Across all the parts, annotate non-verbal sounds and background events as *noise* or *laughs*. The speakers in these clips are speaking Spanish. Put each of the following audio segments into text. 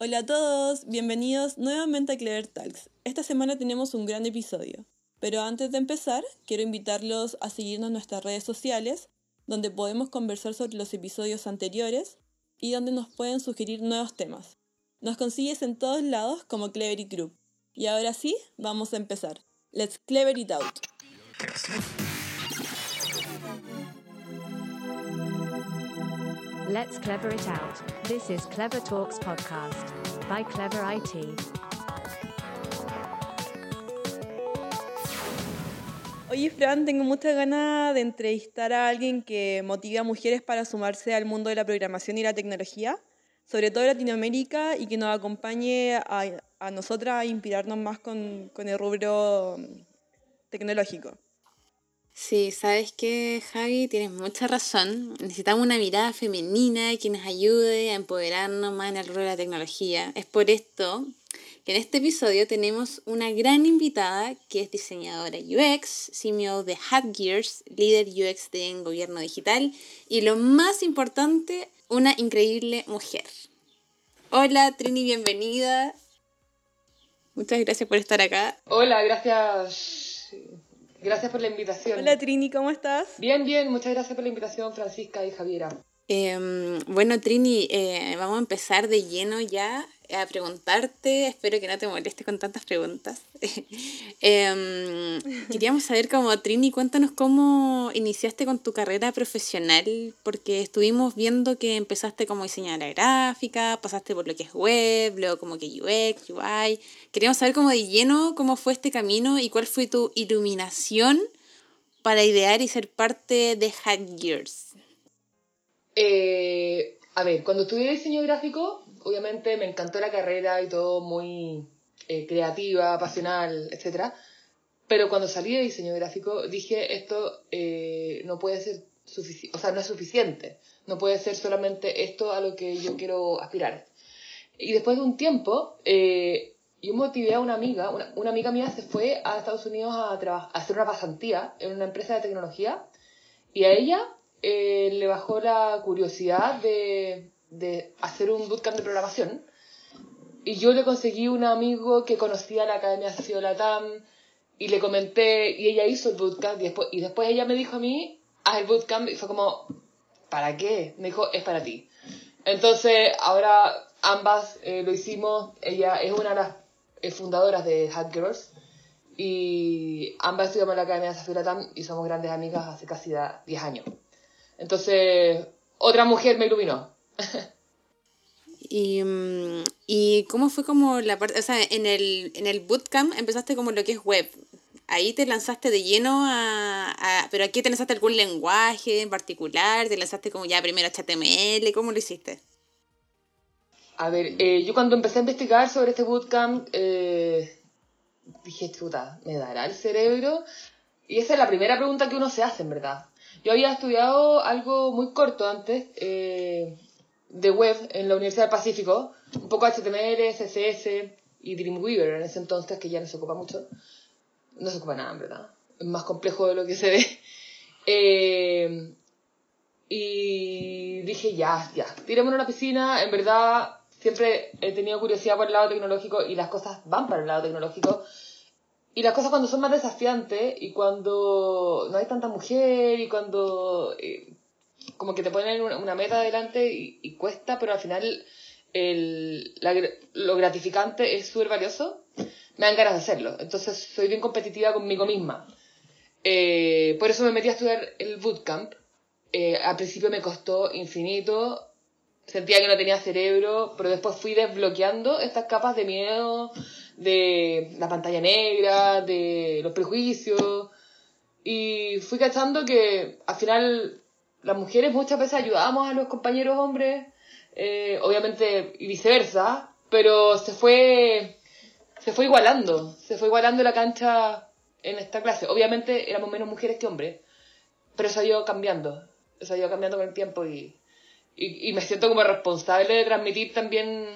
Hola a todos, bienvenidos nuevamente a Clever Talks. Esta semana tenemos un gran episodio, pero antes de empezar, quiero invitarlos a seguirnos en nuestras redes sociales, donde podemos conversar sobre los episodios anteriores y donde nos pueden sugerir nuevos temas. Nos consigues en todos lados como Clever Group. Y ahora sí, vamos a empezar. Let's clever it out. Let's clever it out. This is Clever Talks podcast by Clever IT. Oye, Fran, tengo mucha ganas de entrevistar a alguien que motive a mujeres para sumarse al mundo de la programación y la tecnología, sobre todo en Latinoamérica, y que nos acompañe a, a nosotras a inspirarnos más con, con el rubro mm, tecnológico. Sí, sabes que Javi, tienes mucha razón. Necesitamos una mirada femenina que nos ayude a empoderarnos más en el rol de la tecnología. Es por esto que en este episodio tenemos una gran invitada que es diseñadora UX, CMO de Gears, líder UX de gobierno digital y lo más importante, una increíble mujer. Hola Trini, bienvenida. Muchas gracias por estar acá. Hola, gracias. Gracias por la invitación. Hola Trini, ¿cómo estás? Bien, bien, muchas gracias por la invitación, Francisca y Javiera. Eh, bueno, Trini, eh, vamos a empezar de lleno ya a preguntarte. Espero que no te moleste con tantas preguntas. *laughs* eh, queríamos saber cómo, Trini, cuéntanos cómo iniciaste con tu carrera profesional, porque estuvimos viendo que empezaste como diseñadora gráfica, pasaste por lo que es web, luego como que UX, UI. Queríamos saber cómo de lleno cómo fue este camino y cuál fue tu iluminación para idear y ser parte de Hack Gears. Eh, a ver, cuando estudié diseño gráfico, obviamente me encantó la carrera y todo muy eh, creativa, pasional, etc. Pero cuando salí de diseño gráfico dije, esto eh, no puede ser suficiente, o sea, no es suficiente. No puede ser solamente esto a lo que yo quiero aspirar. Y después de un tiempo, eh, yo motivé a una amiga, una, amiga mía se fue a Estados Unidos a, a hacer una pasantía en una empresa de tecnología y a ella eh, le bajó la curiosidad de, de, hacer un bootcamp de programación. Y yo le conseguí un amigo que conocía la Academia Socio Latam y le comenté, y ella hizo el bootcamp, y después, y después ella me dijo a mí, haz el bootcamp, y fue como, ¿para qué? Me dijo, es para ti. Entonces, ahora ambas eh, lo hicimos, ella es una de las eh, fundadoras de Hack Girls, y ambas estudiamos en la Academia Socio Latam y somos grandes amigas hace casi 10 años. Entonces, otra mujer me iluminó. Y, ¿Y cómo fue como la parte, o sea, en el, en el bootcamp empezaste como lo que es web? Ahí te lanzaste de lleno a, a ¿Pero aquí te lanzaste algún lenguaje en particular? ¿Te lanzaste como ya primero HTML? ¿Cómo lo hiciste? A ver, eh, yo cuando empecé a investigar sobre este bootcamp, eh, dije, chuta, ¿me dará el cerebro? Y esa es la primera pregunta que uno se hace, en verdad. Yo había estudiado algo muy corto antes eh, de web en la Universidad del Pacífico, un poco HTML, CSS y Dreamweaver en ese entonces, que ya no se ocupa mucho. No se ocupa nada, en verdad. Es más complejo de lo que se ve. *laughs* Eh, y dije, ya, ya, tirémonos a la piscina. En verdad, siempre he tenido curiosidad por el lado tecnológico y las cosas van para el lado tecnológico. Y las cosas cuando son más desafiantes y cuando no hay tanta mujer y cuando eh, como que te ponen una, meta adelante y, cuesta, pero al final el, lo gratificante es súper valioso, me dan ganas de hacerlo. Entonces soy bien competitiva conmigo misma. Eh, por eso me metí a estudiar el bootcamp. Eh, al principio me costó infinito, sentía que no tenía cerebro, pero después fui desbloqueando estas capas de miedo, de la pantalla negra, de los prejuicios. Y fui cachando que al final las mujeres muchas veces ayudábamos a los compañeros hombres, eh, obviamente y viceversa, pero se fue, se fue igualando, se fue igualando la cancha en esta clase. Obviamente éramos menos mujeres que hombres, pero eso ha ido cambiando, eso ha ido cambiando con el tiempo y, y, y me siento como responsable de transmitir también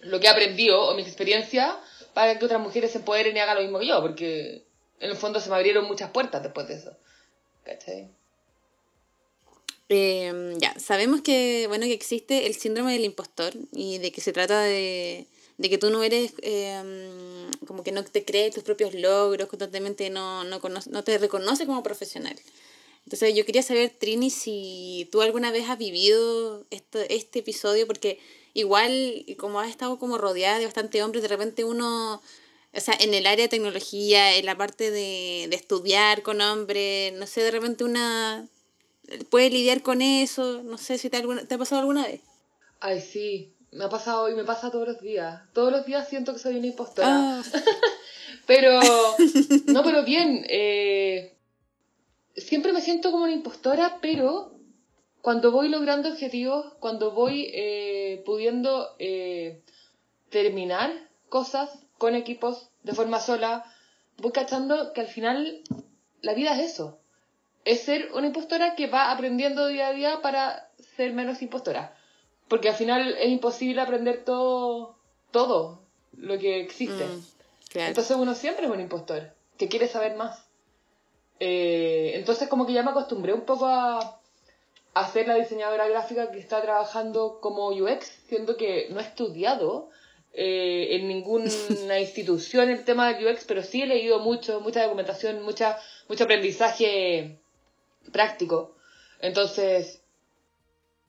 lo que he aprendido o mis experiencias para que otras mujeres se empoderen y hagan lo mismo que yo, porque en el fondo se me abrieron muchas puertas después de eso. ¿Cachai? Eh, ya, sabemos que, bueno, que existe el síndrome del impostor y de que se trata de, de que tú no eres, eh, como que no te crees tus propios logros, constantemente no, no, conoce, no te reconoce como profesional. Entonces yo quería saber, Trini, si tú alguna vez has vivido este, este episodio, porque igual como has estado como rodeada de bastante hombres, de repente uno, o sea, en el área de tecnología, en la parte de, de estudiar con hombres, no sé, de repente una puede lidiar con eso, no sé si te, alguna, te ha pasado alguna vez. Ay, sí, me ha pasado y me pasa todos los días. Todos los días siento que soy una impostora. Ah, *laughs* Pero, no, pero bien, eh, siempre me siento como una impostora, pero cuando voy logrando objetivos, cuando voy eh, pudiendo eh, terminar cosas con equipos de forma sola, voy cachando que al final la vida es eso. Es ser una impostora que va aprendiendo día a día para ser menos impostora. Porque al final es imposible aprender todo, todo lo que existe. mm, claro. Entonces uno siempre es un impostor, que quiere saber más. Eh, entonces como que ya me acostumbré un poco a, a ser la diseñadora gráfica que está trabajando como UX, siendo que no he estudiado eh, en ninguna *laughs* institución el tema del UX, pero sí he leído mucho, mucha documentación, mucha, mucho aprendizaje práctico. Entonces,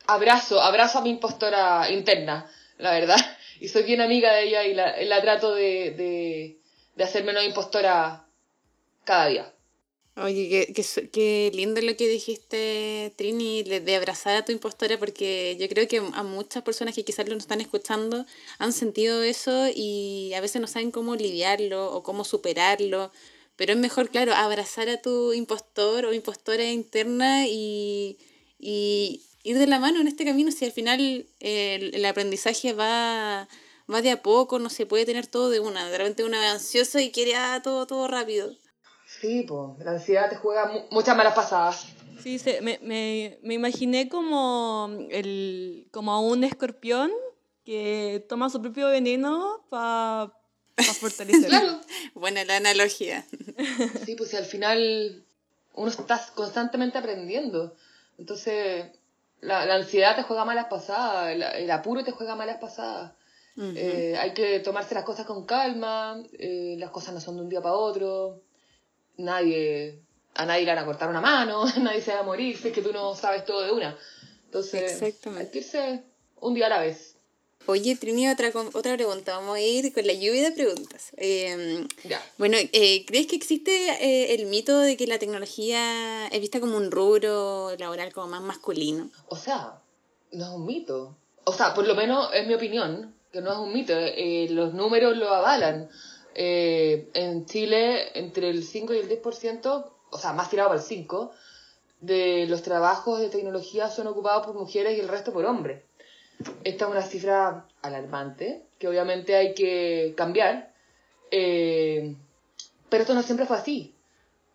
abrazo, abrazo a mi impostora interna, la verdad. *laughs* Y soy bien amiga de ella y la, la trato de, de, de hacer menos impostora cada día. Oye, qué, qué, qué lindo lo que dijiste, Trini, de abrazar a tu impostora, porque yo creo que a muchas personas que quizás lo están escuchando han sentido eso y a veces no saben cómo lidiarlo o cómo superarlo. Pero es mejor, claro, abrazar a tu impostor o impostora interna y, y ir de la mano en este camino. Si al final el, el aprendizaje va, va de a poco, no se puede tener todo de una. De repente uno es ansioso y quiere ah, todo, todo rápido. Sí, pues, la ansiedad te juega mu- muchas malas pasadas. Sí, se- me, me, me imaginé como, el, como a un escorpión que toma su propio veneno para fortalecer. Claro. Buena la analogía. Sí, pues al final uno está constantemente aprendiendo. Entonces, la, la ansiedad te juega malas pasadas, el, el apuro te juega malas pasadas. Eh, hay que tomarse las cosas con calma, eh, las cosas no son de un día para otro, nadie, a nadie le van a cortar una mano, *laughs* nadie se va a morir si es que tú no sabes todo de una. Entonces, hay que irse un día a la vez. Oye, Trini, otra, otra pregunta. Vamos a ir con la lluvia de preguntas. Eh, Ya. bueno, eh, ¿crees que existe eh, el mito de que la tecnología es vista como un rubro laboral como más masculino? O sea, no es un mito. O sea, por lo menos es mi opinión, que no es un mito. Eh, los números lo avalan. Eh, en Chile, entre el 5 y el 10%, o sea, más tirado para el 5%, de los trabajos de tecnología son ocupados por mujeres y el resto por hombres. Esta es una cifra alarmante, que obviamente hay que cambiar. Eh, pero esto no siempre fue así.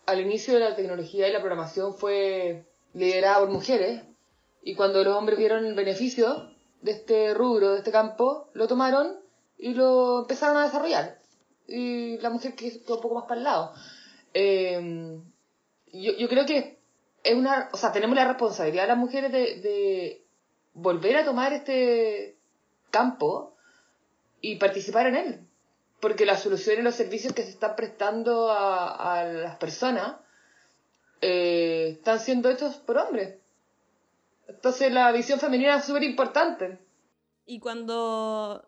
Al inicio de la tecnología y la programación fue liderada por mujeres, y cuando los hombres vieron el beneficio de este rubro, de este campo, lo tomaron y lo empezaron a desarrollar. Y la mujer quedó un poco más para el lado. Eh, yo, yo creo que es una, o sea, tenemos la responsabilidad las mujeres de volver a tomar este campo y participar en él. Porque las soluciones y los servicios que se están prestando a, las personas eh, están siendo hechos por hombres. Entonces la visión femenina es súper importante. Y cuando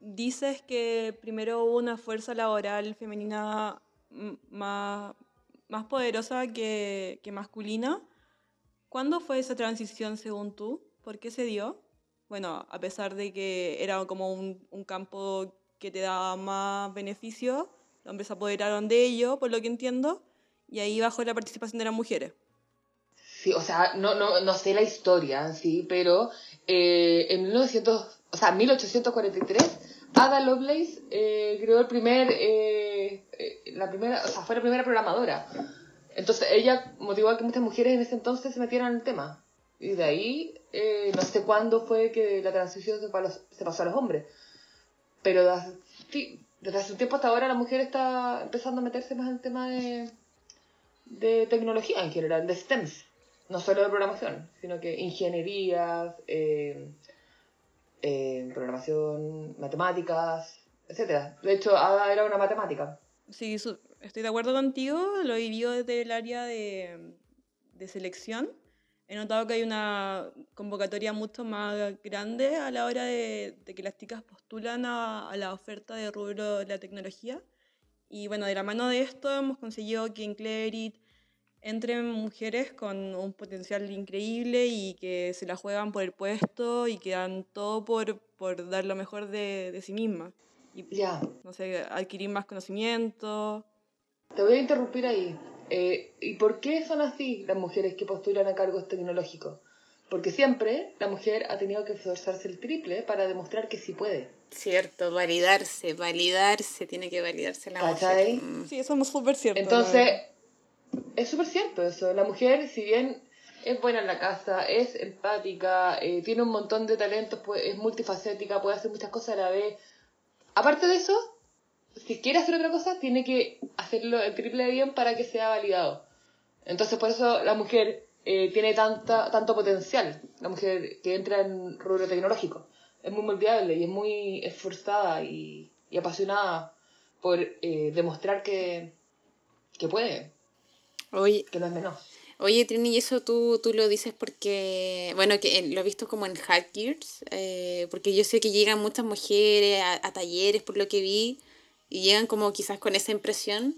dices que primero hubo una fuerza laboral femenina más, más poderosa que, que masculina, ¿cuándo fue esa transición según tú? ¿Por qué se dio? Bueno, a pesar de que era como un, un campo que te daba más beneficio, los hombres se apoderaron de ello, por lo que entiendo, y ahí bajó la participación de las mujeres. Sí, o sea, no, no, no sé la historia, sí, pero eh, en 1900, o sea, 1843, Ada Lovelace eh, creó el primer, eh, eh, la primera, o sea, fue la primera programadora. Entonces ella motivó a que muchas mujeres en ese entonces se metieran en el tema. Y de ahí, eh, no sé cuándo fue que la transición se, pasó a los hombres. Pero desde hace un tiempo hasta ahora la mujer está empezando a meterse más en el tema de, de tecnología en general, de STEMs. no solo de programación, sino que ingenierías, eh, eh, programación, matemáticas, etcétera. De hecho, Ada era una matemática. Sí, estoy de acuerdo contigo, lo vivió desde el área de, de selección. He notado que hay una convocatoria mucho más grande a la hora de, de que las chicas postulan a, a la oferta de rubro de la tecnología. Y bueno, de la mano de esto hemos conseguido que en Cleverit entren mujeres con un potencial increíble y que se la juegan por el puesto y que dan todo por, por dar lo mejor de, de sí mismas. Y, Ya, no sé, adquirir más conocimiento. te voy a interrumpir ahí. Eh, ¿Y por qué son así las mujeres que postulan a cargos tecnológicos? Porque siempre la mujer ha tenido que esforzarse el triple para demostrar que sí puede. Cierto, validarse, validarse, tiene que validarse la ¿Cachai? mujer. Mm. Sí, eso es súper cierto. Entonces, es súper cierto eso. La mujer, si bien es buena en la casa, es empática, eh, tiene un montón de talentos, pues, es multifacética, puede hacer muchas cosas a la vez. Aparte de eso, si quiere hacer otra cosa, tiene que hacerlo el triple de bien para que sea validado. Entonces, por eso la mujer eh, tiene tanta, tanto potencial, la mujer que entra en rubro tecnológico. Es muy moldeable y es muy esforzada y, y apasionada por eh, demostrar que, que puede, Oye, que no es menos. Oye, Trini, y eso tú, tú lo dices porque, bueno, que lo he visto como en Hackers, eh, porque yo sé que llegan muchas mujeres a, a talleres, por lo que vi, y llegan como quizás con esa impresión.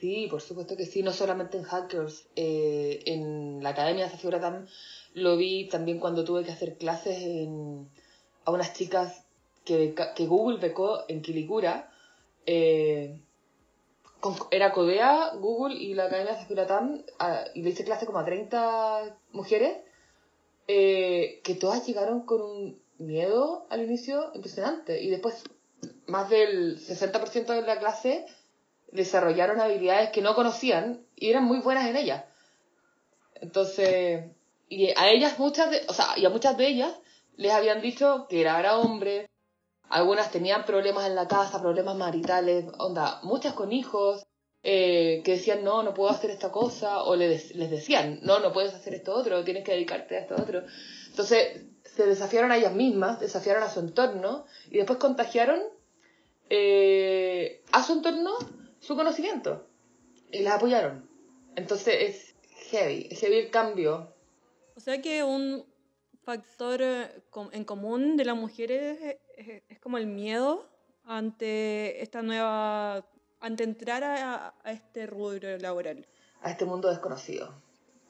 Sí, por supuesto que sí, no solamente en Hackers, eh, en la Academia de Zafira Tam lo vi también cuando tuve que hacer clases en- a unas chicas que, que Google becó en Quilicura. eh, con- era Codea, Google y la Academia de Zafira Tam, ah, y le hice clase como a 30 mujeres, eh, que todas llegaron con un miedo al inicio impresionante, y después más del 60% de la clase desarrollaron habilidades que no conocían y eran muy buenas en ellas. Entonces, y a ellas muchas de, o sea, y a muchas de ellas les habían dicho que era, hombre, algunas tenían problemas en la casa, problemas maritales, onda, muchas con hijos, eh, que decían, no, no puedo hacer esta cosa, o le dec- les decían, no, no puedes hacer esto otro, tienes que dedicarte a esto otro. Entonces, se desafiaron a ellas mismas, desafiaron a su entorno, y después contagiaron eh, a su entorno su conocimiento, y las apoyaron. Entonces, es heavy, es heavy el cambio. O sea que un factor eh, en común de las mujeres es, es- es como el miedo ante esta nueva, ante entrar a, a este rubro laboral. a este mundo desconocido,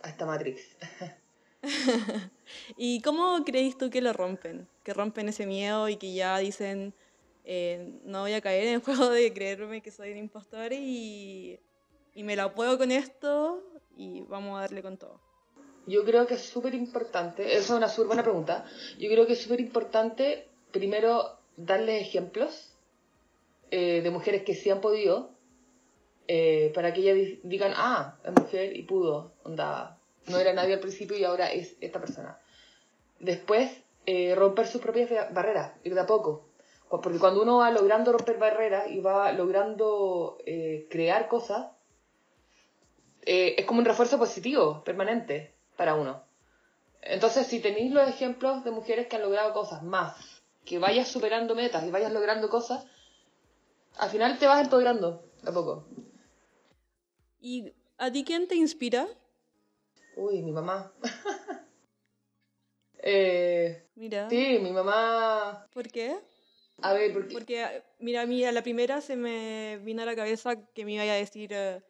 a esta Matrix. *laughs* *laughs* ¿Y cómo crees tú que lo rompen? Que rompen ese miedo y que ya dicen, eh, no voy a caer en el juego de creerme que soy un impostor y, y me la puedo con esto y vamos a darle con todo. Yo creo que es súper importante, esa es una súper buena pregunta, yo creo que es súper importante primero darles ejemplos eh, de mujeres que sí han podido, eh, para que ellas di- digan, ah, es mujer y pudo, onda, no era nadie al principio y ahora es esta persona. Después, eh, romper sus propias ba- barreras, ir de a poco. Cu- Porque cuando uno va logrando romper barreras y va logrando eh, crear cosas, eh, es como un refuerzo positivo, permanente, para uno. Entonces, si tenéis los ejemplos de mujeres que han logrado cosas más, que vayas superando metas y vayas logrando cosas, al final te vas empoderando de a poco. ¿Y a ti quién te inspira? Uy, mi mamá. *laughs* eh, Mira, sí, mi mamá. ¿por qué? A ver, porque. Porque, mira, a mí a la primera se me vino a la cabeza que me iba a decir eh,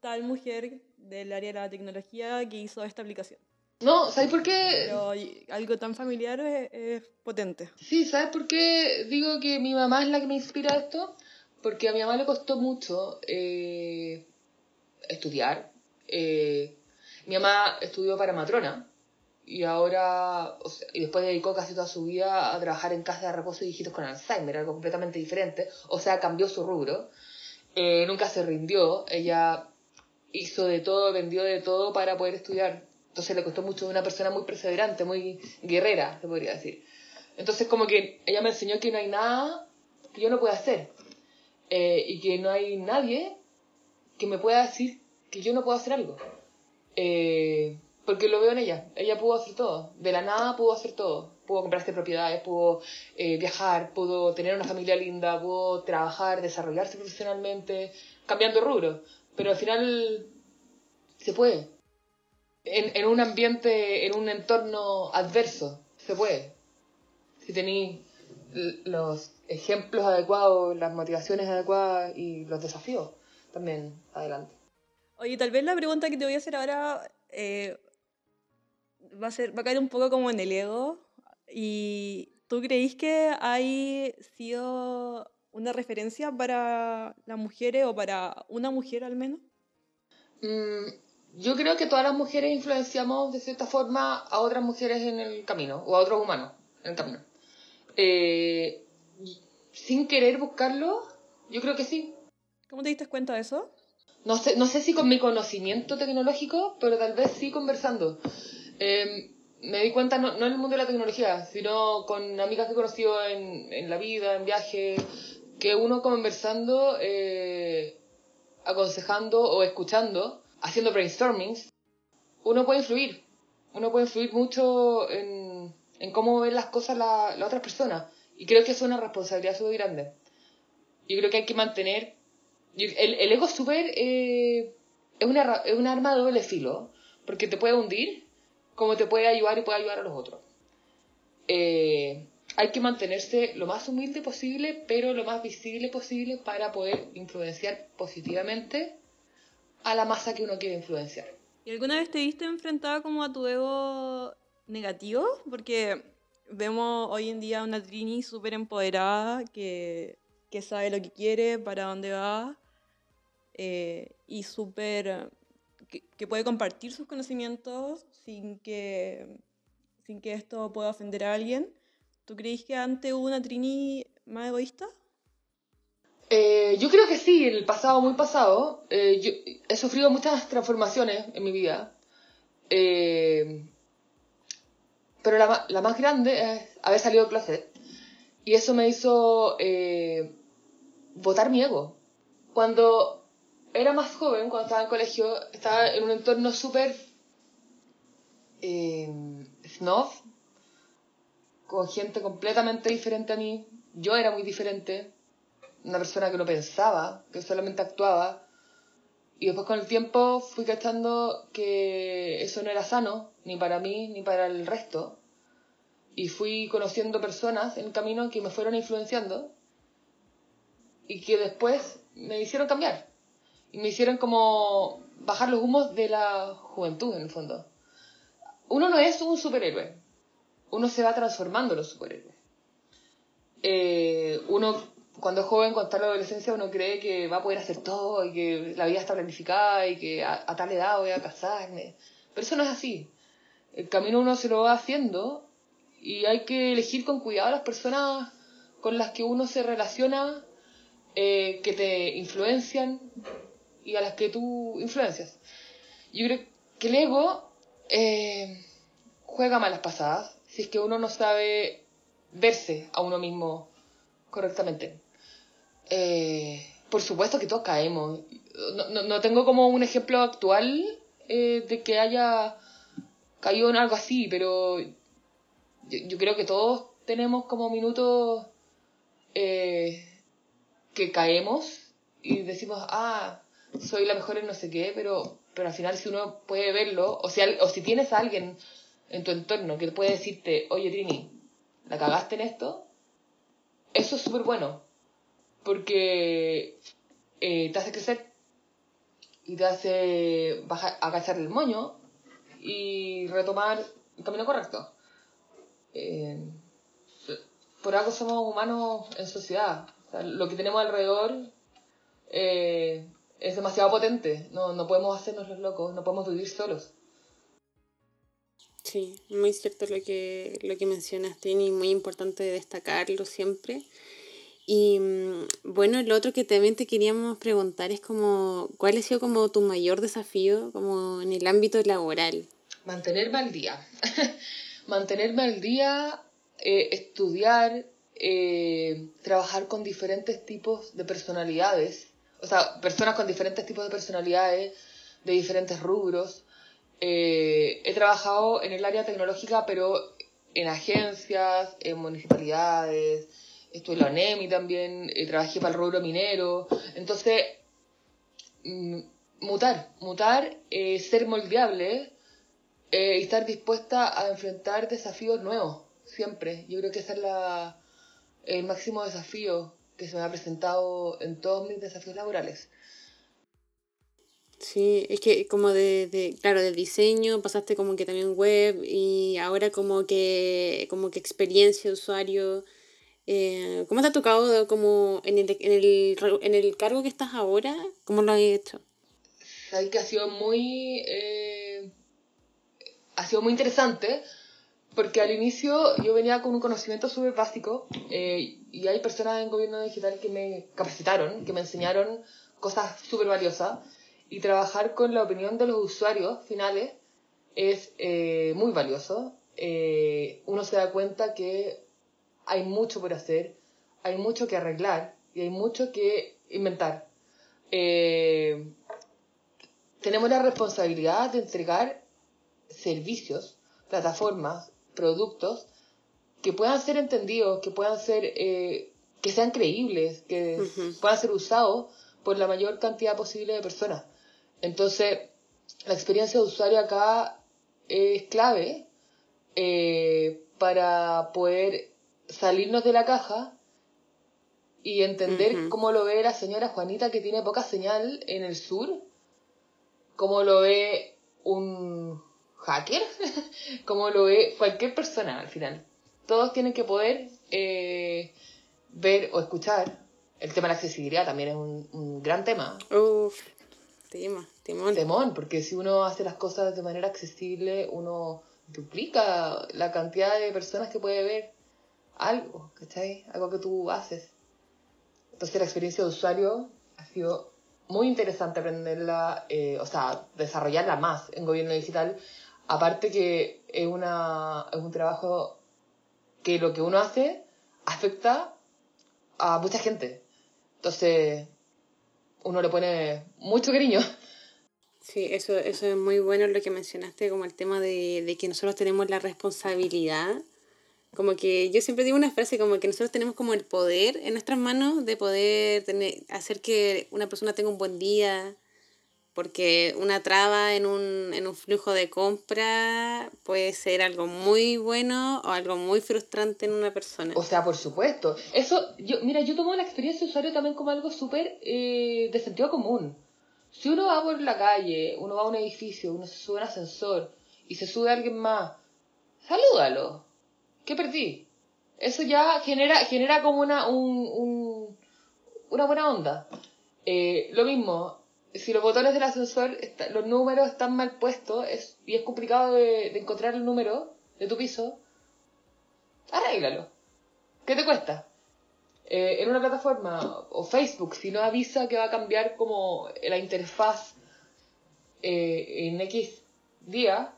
tal mujer del área de la tecnología que hizo esta aplicación. No, ¿sabes por qué? Pero algo tan familiar es, es potente. Sí, ¿sabes por qué digo que mi mamá es la que me inspira a esto? Porque a mi mamá le costó mucho eh, estudiar. Eh, mi mamá estudió para matrona y ahora, y después dedicó casi toda su vida a trabajar en casa de reposo de hijitos con Alzheimer, algo completamente diferente. O sea, cambió su rubro. Eh, nunca se rindió. Ella hizo de todo, vendió de todo para poder estudiar. Entonces le costó mucho una persona muy perseverante, muy guerrera, se podría decir. Entonces como que ella me enseñó que no hay nada que yo no pueda hacer. Eh, y que no hay nadie que me pueda decir que yo no puedo hacer algo. Eh, porque lo veo en ella. Ella pudo hacer todo. De la nada pudo hacer todo. Pudo comprarse propiedades, pudo eh, viajar, pudo tener una familia linda, pudo trabajar, desarrollarse profesionalmente, cambiando rubro. Pero al final se puede. En, en un ambiente, en un entorno adverso, se puede. Si tenéis los ejemplos adecuados, las motivaciones adecuadas y los desafíos también adelante. Oye, tal vez la pregunta que te voy a hacer ahora eh, va, a ser, va a caer un poco como en el ego. ¿Y tú creís que hay sido una referencia para las mujeres o para una mujer al menos? Mm, yo creo que todas las mujeres influenciamos de cierta forma a otras mujeres en el camino o a otros humanos en el camino. Eh, sin querer buscarlo, yo creo que sí. ¿Cómo te diste cuenta de eso? No sé, no sé si con mi conocimiento tecnológico, pero tal vez sí conversando. Em, me di cuenta, no, no, en el mundo de la tecnología, sino con amigas que he conocido en, en la vida, en viaje, que uno conversando, eh, aconsejando o escuchando, haciendo brainstormings, uno puede influir. Uno puede influir mucho en, en cómo ven las cosas las la otras personas. Y creo que es una responsabilidad muy grande. Yo creo que hay que mantener... El, el ego súper... Eh, es, una, es un arma de doble filo, porque te puede hundir, como te puede ayudar y puede ayudar a los otros. Eh, hay que mantenerse lo más humilde posible, pero lo más visible posible para poder influenciar positivamente a la masa que uno quiere influenciar. ¿Y alguna vez te viste enfrentada como a tu ego negativo? Porque vemos hoy en día una Trini súper empoderada que, que, sabe lo que quiere, para dónde va eh, y súper que, que, puede compartir sus conocimientos sin que, sin que esto pueda ofender a alguien. ¿Tú crees que antes hubo una Trini más egoísta? Eh, yo creo que sí, el pasado, muy pasado. Eh, yo he sufrido muchas transformaciones en mi vida. Eh, pero la, la, más grande es haber salido del closet. Y eso me hizo eh, botar mi ego. Cuando era más joven, cuando estaba en colegio, estaba en un entorno súper eh, snob, con gente completamente diferente a mí. Yo era muy diferente, una persona que no pensaba, que solamente actuaba. Y después con el tiempo fui cachando que eso no era sano, ni para mí, ni para el resto. Y fui conociendo personas en el camino que me fueron influenciando y que después me hicieron cambiar. Me hicieron como bajar los humos de la juventud, en el fondo. Uno no es un superhéroe. Uno se va transformando en los superhéroes. Eh, uno cuando es joven, cuando está en la adolescencia, uno cree que va a poder hacer todo y que la vida está planificada y que a, tal edad voy a casarme. Pero eso no es así. El camino uno se lo va haciendo y hay que elegir con cuidado las personas con las que uno se relaciona, eh, que te influencian y a las que tú influencias. Yo creo que el ego eh, juega malas pasadas si es que uno no sabe verse a uno mismo correctamente. Eh, por supuesto que todos caemos. No, no, no, tengo como un ejemplo actual eh, de que haya caído en algo así, pero yo, yo creo que todos tenemos como minutos eh, que caemos y decimos, ah, soy la mejor en no sé qué, pero, pero al final si uno puede verlo, o, sea, o si tienes a alguien en tu entorno que puede decirte, oye Trini, la cagaste en esto, eso es súper bueno porque eh, te hace crecer y te hace bajar, agachar el moño y retomar el camino correcto. Eh, por algo somos humanos en sociedad. Lo que tenemos alrededor eh, es demasiado potente. No, no podemos hacernos los locos, no podemos vivir solos. Sí, muy cierto lo que, lo que mencionas, Tini, muy importante destacarlo siempre. Y mm, bueno, lo otro que también te queríamos preguntar es como, ¿cuál ha sido como tu mayor desafío como en el ámbito laboral? Mantenerme al día. *laughs* Mantenerme al día, eh, estudiar, eh, trabajar con diferentes tipos de personalidades, o sea, personas con diferentes tipos de personalidades, de diferentes rubros, Eh, he trabajado en el área tecnológica, pero en agencias, en municipalidades, estuve en la ONEMI también, eh, trabajé para el rubro minero. Entonces, mm, mutar, mutar, eh, ser moldeable y estar dispuesta a enfrentar desafíos nuevos, siempre. Yo creo que ese es la, el máximo desafío que se me ha presentado en todos mis desafíos laborales. Sí, es que como de, de, claro, del diseño pasaste como que también web y ahora como que, como que experiencia de usuario. Eh, ¿Cómo te ha tocado como en el, en, el, en el cargo que estás ahora? ¿Cómo lo has hecho? Sabes que ha sido muy, eh, ha sido muy interesante porque al inicio yo venía con un conocimiento súper básico eh, y hay personas en gobierno digital que me capacitaron, que me enseñaron cosas súper valiosas y trabajar con la opinión de los usuarios finales es eh, muy valioso. Eh, uno se da cuenta que hay mucho por hacer, hay mucho que arreglar y hay mucho que inventar. Tenemos la responsabilidad de entregar servicios, plataformas, productos que puedan ser entendidos, que puedan ser, que sean creíbles, que puedan ser usados por la mayor cantidad posible de personas. Entonces, la experiencia de usuario acá es clave eh, para poder salirnos de la caja y entender cómo lo ve la señora Juanita que tiene poca señal en el sur, cómo lo ve un hacker, *laughs* cómo lo ve cualquier persona al final. Todos tienen que poder eh, ver o escuchar. El tema de la accesibilidad también es un, un gran tema. Temón, porque si uno hace las cosas de manera accesible, uno duplica la cantidad de personas que puede ver algo, ¿cachai? Algo que tú haces. Entonces la experiencia de usuario ha sido muy interesante aprenderla, eh, o sea, desarrollarla más en gobierno digital. Aparte que es, una, es un trabajo que lo que uno hace afecta a mucha gente. Entonces, uno le pone mucho cariño. Sí, eso, eso es muy bueno lo que mencionaste, como el tema de, de que nosotros tenemos la responsabilidad. Como que yo siempre digo una frase como que nosotros tenemos como el poder en nuestras manos de poder tener, hacer que una persona tenga un buen día, porque una traba en un, en un flujo de compra puede ser algo muy bueno o algo muy frustrante en una persona. O sea, por supuesto. Eso, yo, mira, yo tomo la experiencia de usuario también como algo súper eh, de sentido común. Si uno va por la calle, uno va a un edificio, uno se sube a un ascensor y se sube a alguien más, salúdalo. ¿Qué perdí? Eso ya genera, genera como una, un, un, una buena onda. Eh, lo mismo, si los botones del ascensor, los números están mal puestos es, y es complicado de, encontrar el número de tu piso, arréglalo. ¿Qué te cuesta? Eh, en una plataforma o Facebook, si no avisa que va a cambiar como la interfaz eh, en X día,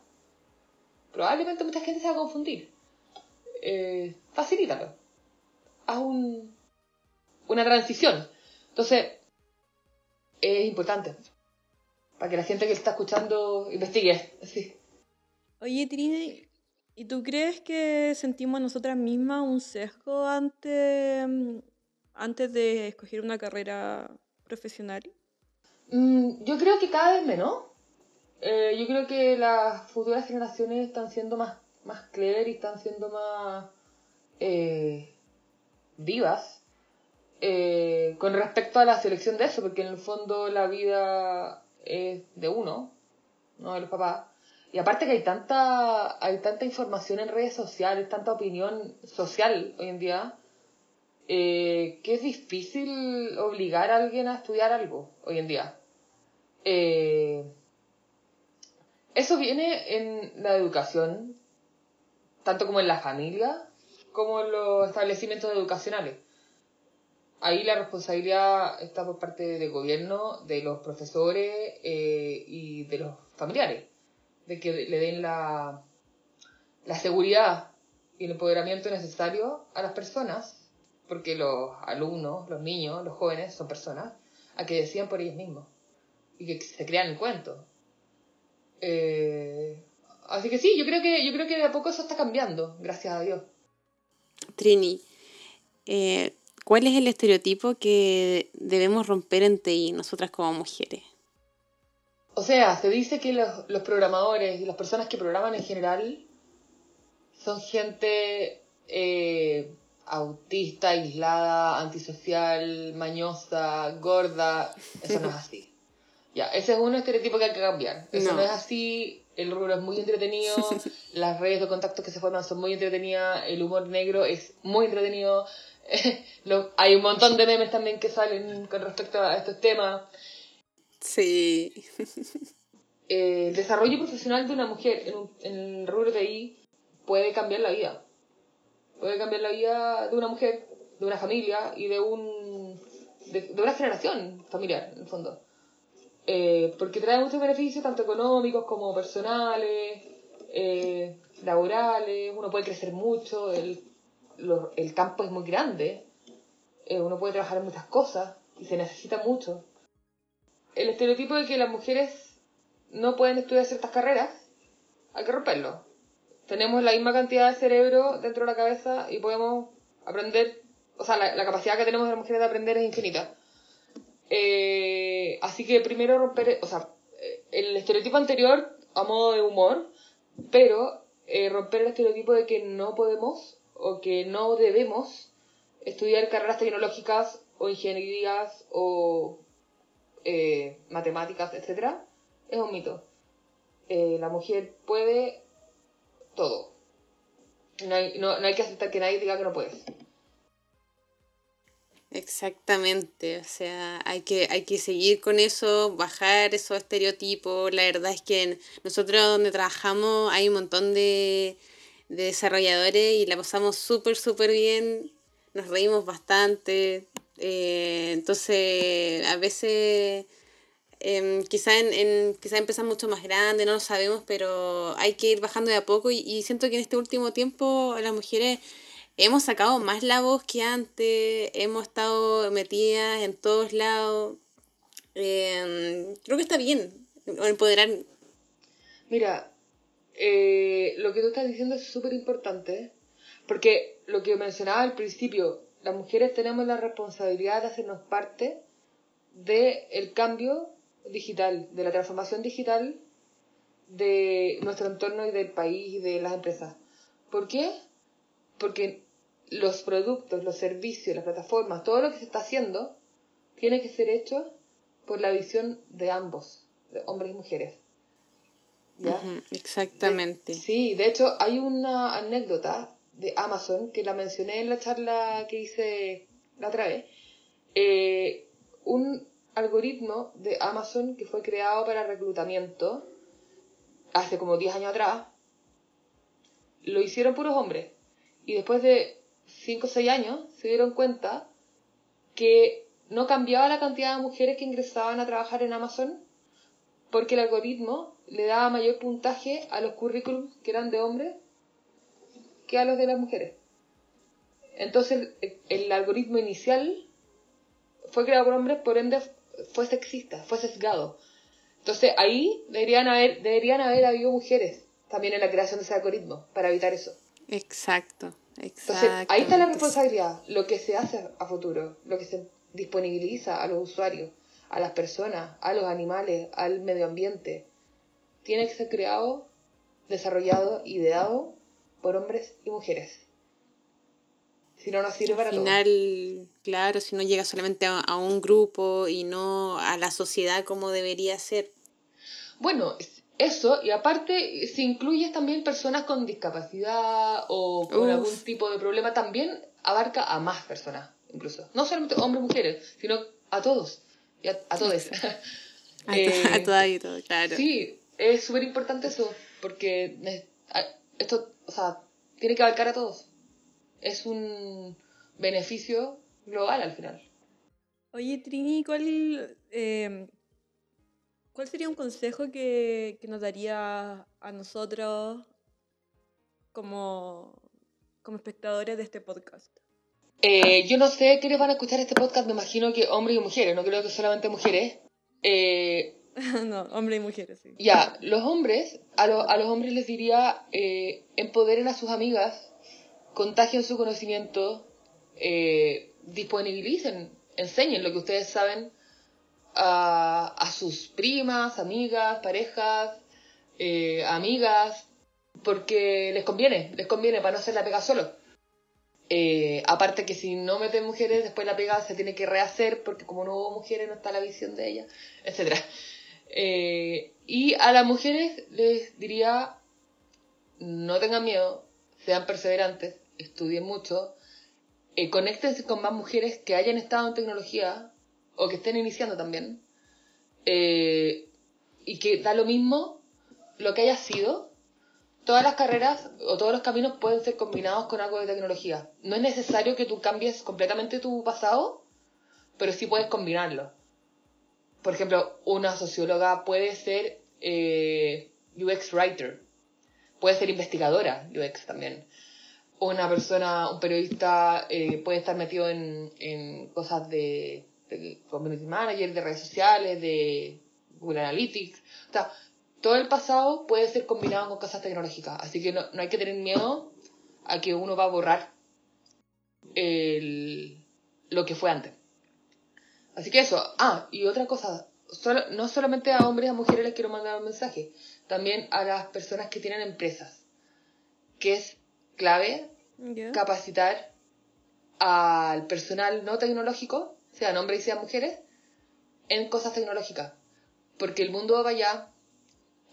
probablemente mucha gente se va a confundir. Eh, facilítalo. Haz un, una transición. Entonces, es importante. Para que la gente que está escuchando investigue. Así. Oye, Trini, ¿y tú crees que sentimos nosotras mismas un sesgo antes, antes de escoger una carrera profesional? Mm, yo creo que cada vez menos. Eh, yo creo que las futuras generaciones están siendo más, más clever y están siendo más eh, vivas eh, con respecto a la selección de eso, porque en el fondo la vida es de uno, no de los papás. Y aparte que hay tanta, hay tanta información en redes sociales, tanta opinión social hoy en día, eh, que es difícil obligar a alguien a estudiar algo hoy en día. Eh, eso viene en la educación, tanto como en la familia, como en los establecimientos educacionales ahí la responsabilidad está por parte del gobierno, de los profesores eh, y de los familiares, de que le den la, la seguridad y el empoderamiento necesario a las personas, porque los alumnos, los niños, los jóvenes son personas, a que decían por ellos mismos y que se crean el cuento. Eh, así que sí, yo creo que, yo creo que de a poco eso está cambiando, gracias a Dios. Trini, eh, ¿cuál es el estereotipo que debemos romper en TI, nosotras como mujeres? O sea, se dice que los, los programadores y las personas que programan en general son gente eh, autista, aislada, antisocial, mañosa, gorda. Eso no es así. Ya, ese es un estereotipo que hay que cambiar. Eso no, No. es así. El rubro es muy entretenido. *laughs* las redes de contacto que se forman son muy entretenidas. El humor negro es muy entretenido. *laughs* Lo- hay un montón de memes también que salen con respecto a estos temas. Sí. *laughs* Eh, el desarrollo profesional de una mujer en, un- en el rubro de ahí puede cambiar la vida. Puede cambiar la vida de una mujer, de una familia y de un de, de una generación familiar, en el fondo. Eh, porque trae muchos beneficios, tanto económicos como personales, eh, laborales. Uno puede crecer mucho, el, el campo es muy grande. Eh, uno puede trabajar en muchas cosas y se necesita mucho. El estereotipo de que las mujeres no pueden estudiar ciertas carreras, hay que romperlo. Tenemos la misma cantidad de cerebro dentro de la cabeza y podemos aprender, o sea, la, capacidad que tenemos las mujeres de aprender es infinita. Eh, así que primero romper, o sea, eh, el estereotipo anterior a modo de humor, pero romper el estereotipo de que no podemos o que no debemos estudiar carreras tecnológicas o ingenierías o eh, matemáticas, etcétera, es un mito. Eh, la mujer puede todo. No hay, no, no hay que aceptar que nadie diga que no puedes. Exactamente, o sea, hay que, hay que seguir con eso, bajar esos estereotipos. La verdad es que nosotros donde trabajamos hay un montón de, de desarrolladores y la pasamos súper, súper bien, nos reímos bastante. eh, entonces, a veces em, quizá, en, en, quizá empiezan mucho más grandes, no lo sabemos, pero hay que ir bajando de a poco y, y siento que en este último tiempo las mujeres hemos sacado más la voz que antes, hemos estado metidas en todos lados. Em, creo que está bien empoderar. Mira, eh, lo que tú estás diciendo es súper importante, porque lo que mencionaba al principio, las mujeres tenemos la responsabilidad de hacernos parte del cambio digital, de la transformación digital de nuestro entorno y del país y de las empresas. ¿Por qué? Porque los productos, los servicios, las plataformas, todo lo que se está haciendo, tiene que ser hecho por la visión de ambos, de hombres y mujeres. ¿Ya? Exactamente. De- sí, de hecho hay una anécdota de Amazon que la mencioné en la charla que hice la otra vez. Eh, un algoritmo de Amazon que fue creado para reclutamiento hace como 10 años atrás, lo hicieron puros hombres. Y después de 5 o 6 años se dieron cuenta que no cambiaba la cantidad de mujeres que ingresaban a trabajar en Amazon porque el algoritmo le daba mayor puntaje a los currículums que eran de hombres que a los de las mujeres. Entonces el, el algoritmo inicial fue creado por hombres, por ende fue sexista, fue sesgado. Entonces ahí deberían haber, deberían haber habido mujeres también en la creación de ese algoritmo para evitar eso. Exacto, Entonces ahí está la responsabilidad, lo que se hace a futuro, lo que se disponibiliza a los usuarios, a las personas, a los animales, al medio ambiente. Tiene que ser creado, desarrollado, ideado por hombres y mujeres. Si no, no sirve para Al todo. final, claro, si no llega solamente a, a un grupo y no a la sociedad como debería ser. Bueno, es- eso, y aparte, si incluyes también personas con discapacidad o con Uf. algún tipo de problema, también abarca a más personas, incluso. No solamente hombres y mujeres, sino a todos. Y a, a todos. *laughs* A, *laughs* Eh, a todas y todo, claro. Sí, es súper importante eso, porque esto, o sea, tiene que abarcar a todos. Es un beneficio global al final. Oye, Trini, ¿cuál, eh, ¿cuál sería un consejo que, que nos daría a nosotros como, como espectadores de este podcast? Eh, yo no sé quiénes van a escuchar este podcast, me imagino que hombres y mujeres, no creo que solamente mujeres. Eh, *laughs* no, hombres y mujeres, sí. Ya, los hombres, a, lo- a los hombres les diría, eh, empoderen a sus amigas, contagien su conocimiento, eh, disponibilicen, enseñen lo que ustedes saben a, a sus primas, amigas, parejas, eh, amigas, porque les conviene, les conviene para no hacer la pega solo. Aparte que si no meten mujeres, después la pega se tiene que rehacer porque como no hubo mujeres no está la visión de ellas, etcétera. Eh, y a las mujeres les diría, no tengan miedo, sean perseverantes, estudien mucho, eh, conéctense con más mujeres que hayan estado en tecnología o que estén iniciando también. Eh, y que da lo mismo lo que haya sido. Todas las carreras o todos los caminos pueden ser combinados con algo de tecnología. No es necesario que tú cambies completamente tu pasado, pero sí puedes combinarlo. Por ejemplo, una socióloga puede ser eh, UX writer, puede ser investigadora UX también. Una persona, un periodista eh, puede estar metido en, en cosas de, de community manager, de redes sociales, de Google Analytics. O sea, todo el pasado puede ser combinado con cosas tecnológicas. Así que no, no hay que tener miedo a que uno va a borrar el, lo que fue antes. Así que eso. Ah, y otra cosa. Solo, no solamente a hombres y a mujeres les quiero mandar un mensaje. También a las personas que tienen empresas. Que es clave capacitar al personal no tecnológico, sean hombres y sean mujeres, en cosas tecnológicas. Porque el mundo va allá,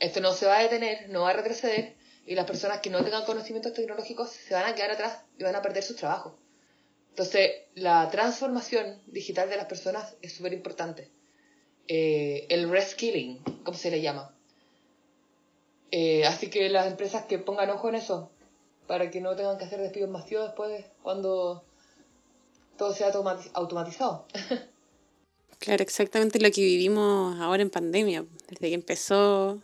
esto no se va a detener, no va a retroceder, y las personas que no tengan conocimientos tecnológicos se van a quedar atrás y van a perder sus trabajos. Entonces, la transformación digital de las personas es súper importante. Eh, el reskilling, como se le llama. Eh, así que las empresas que pongan ojo en eso, para que no tengan que hacer despidos masivos después cuando todo sea automati- automatizado. *laughs* Claro, exactamente lo que vivimos ahora en pandemia, desde que empezó.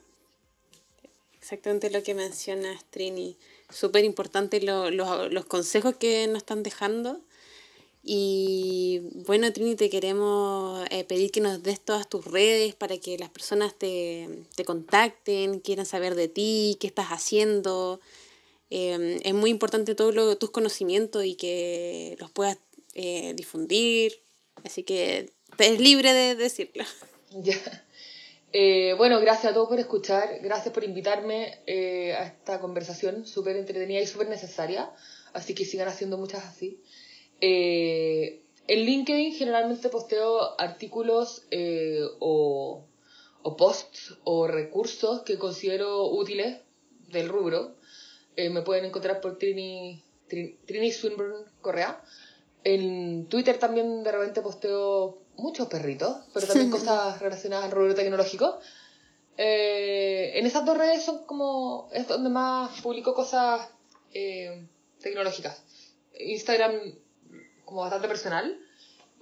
Exactamente lo que mencionas, Trini. Súper importante lo- los consejos que nos están dejando. Y bueno, Trini, te queremos eh, pedir que nos des todas tus redes para que las personas te, te contacten, quieran saber de ti, qué estás haciendo. Eh, es muy importante todos tus conocimientos y que los puedas eh, difundir. Así que te es libre de decirlo. *laughs* Ya. Bueno, gracias a todos por escuchar, gracias por invitarme a esta conversación súper entretenida y súper necesaria, así que sigan haciendo muchas así. Eh, en LinkedIn generalmente posteo artículos eh, o, o posts o recursos que considero útiles del rubro. Eh, me pueden encontrar por Trini, Trini, Trini Swinburne Correa. En Twitter también de repente posteo muchos perritos, pero también *laughs* cosas relacionadas al rubro tecnológico. Eh, en esas dos redes son como, es donde más publico cosas eh, tecnológicas. Instagram como bastante personal.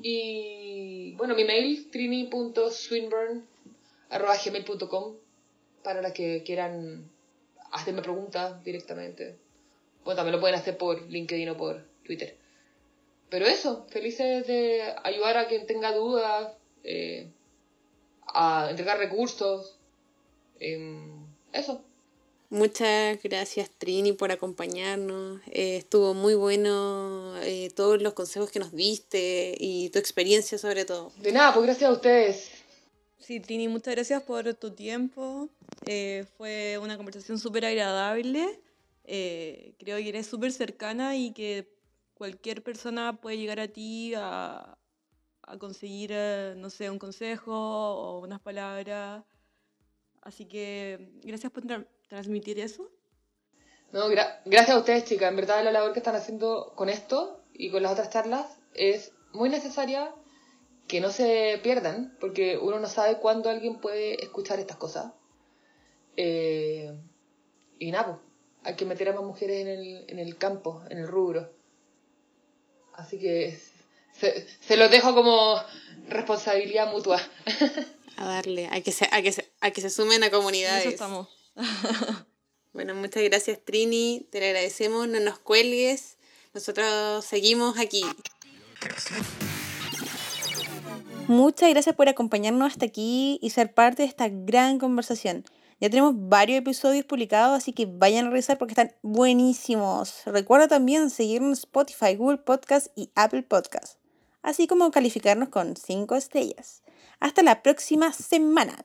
Y bueno, mi mail, trini.swinburne.gmail.com para las que quieran hacerme preguntas directamente. Bueno, también lo pueden hacer por LinkedIn o por Twitter. Pero eso, felices de ayudar a quien tenga dudas, eh, a entregar recursos. em, eso. Muchas gracias Trini por acompañarnos. Eh, estuvo muy bueno eh, todos los consejos que nos diste y tu experiencia sobre todo. De nada, pues gracias a ustedes. Sí, Trini, muchas gracias por tu tiempo. Eh, fue una conversación súper agradable. Eh, creo que eres súper cercana y que cualquier persona puede llegar a ti a, a conseguir, no sé, un consejo o unas palabras. Así que gracias por tra- transmitir eso. No, gra- gracias a ustedes, chicas. En verdad, la labor que están haciendo con esto y con las otras charlas es muy necesaria que no se pierdan, porque uno no sabe cuándo alguien puede escuchar estas cosas. Eh, y nada, pues, hay que meter a más mujeres en el, en el campo, en el rubro. Así que se, se los dejo como responsabilidad mutua. *laughs* A darle, a que se, a que se, a que se sumen a comunidades. eso estamos. *laughs* Bueno, muchas gracias Trini, te lo agradecemos, no nos cuelgues. Nosotros seguimos aquí. Muchas gracias por acompañarnos hasta aquí y ser parte de esta gran conversación. Ya tenemos varios episodios publicados, así que vayan a revisar porque están buenísimos. Recuerda también seguirnos en Spotify, Google Podcast y Apple Podcast, así como calificarnos con 5 estrellas. Hasta la próxima semana.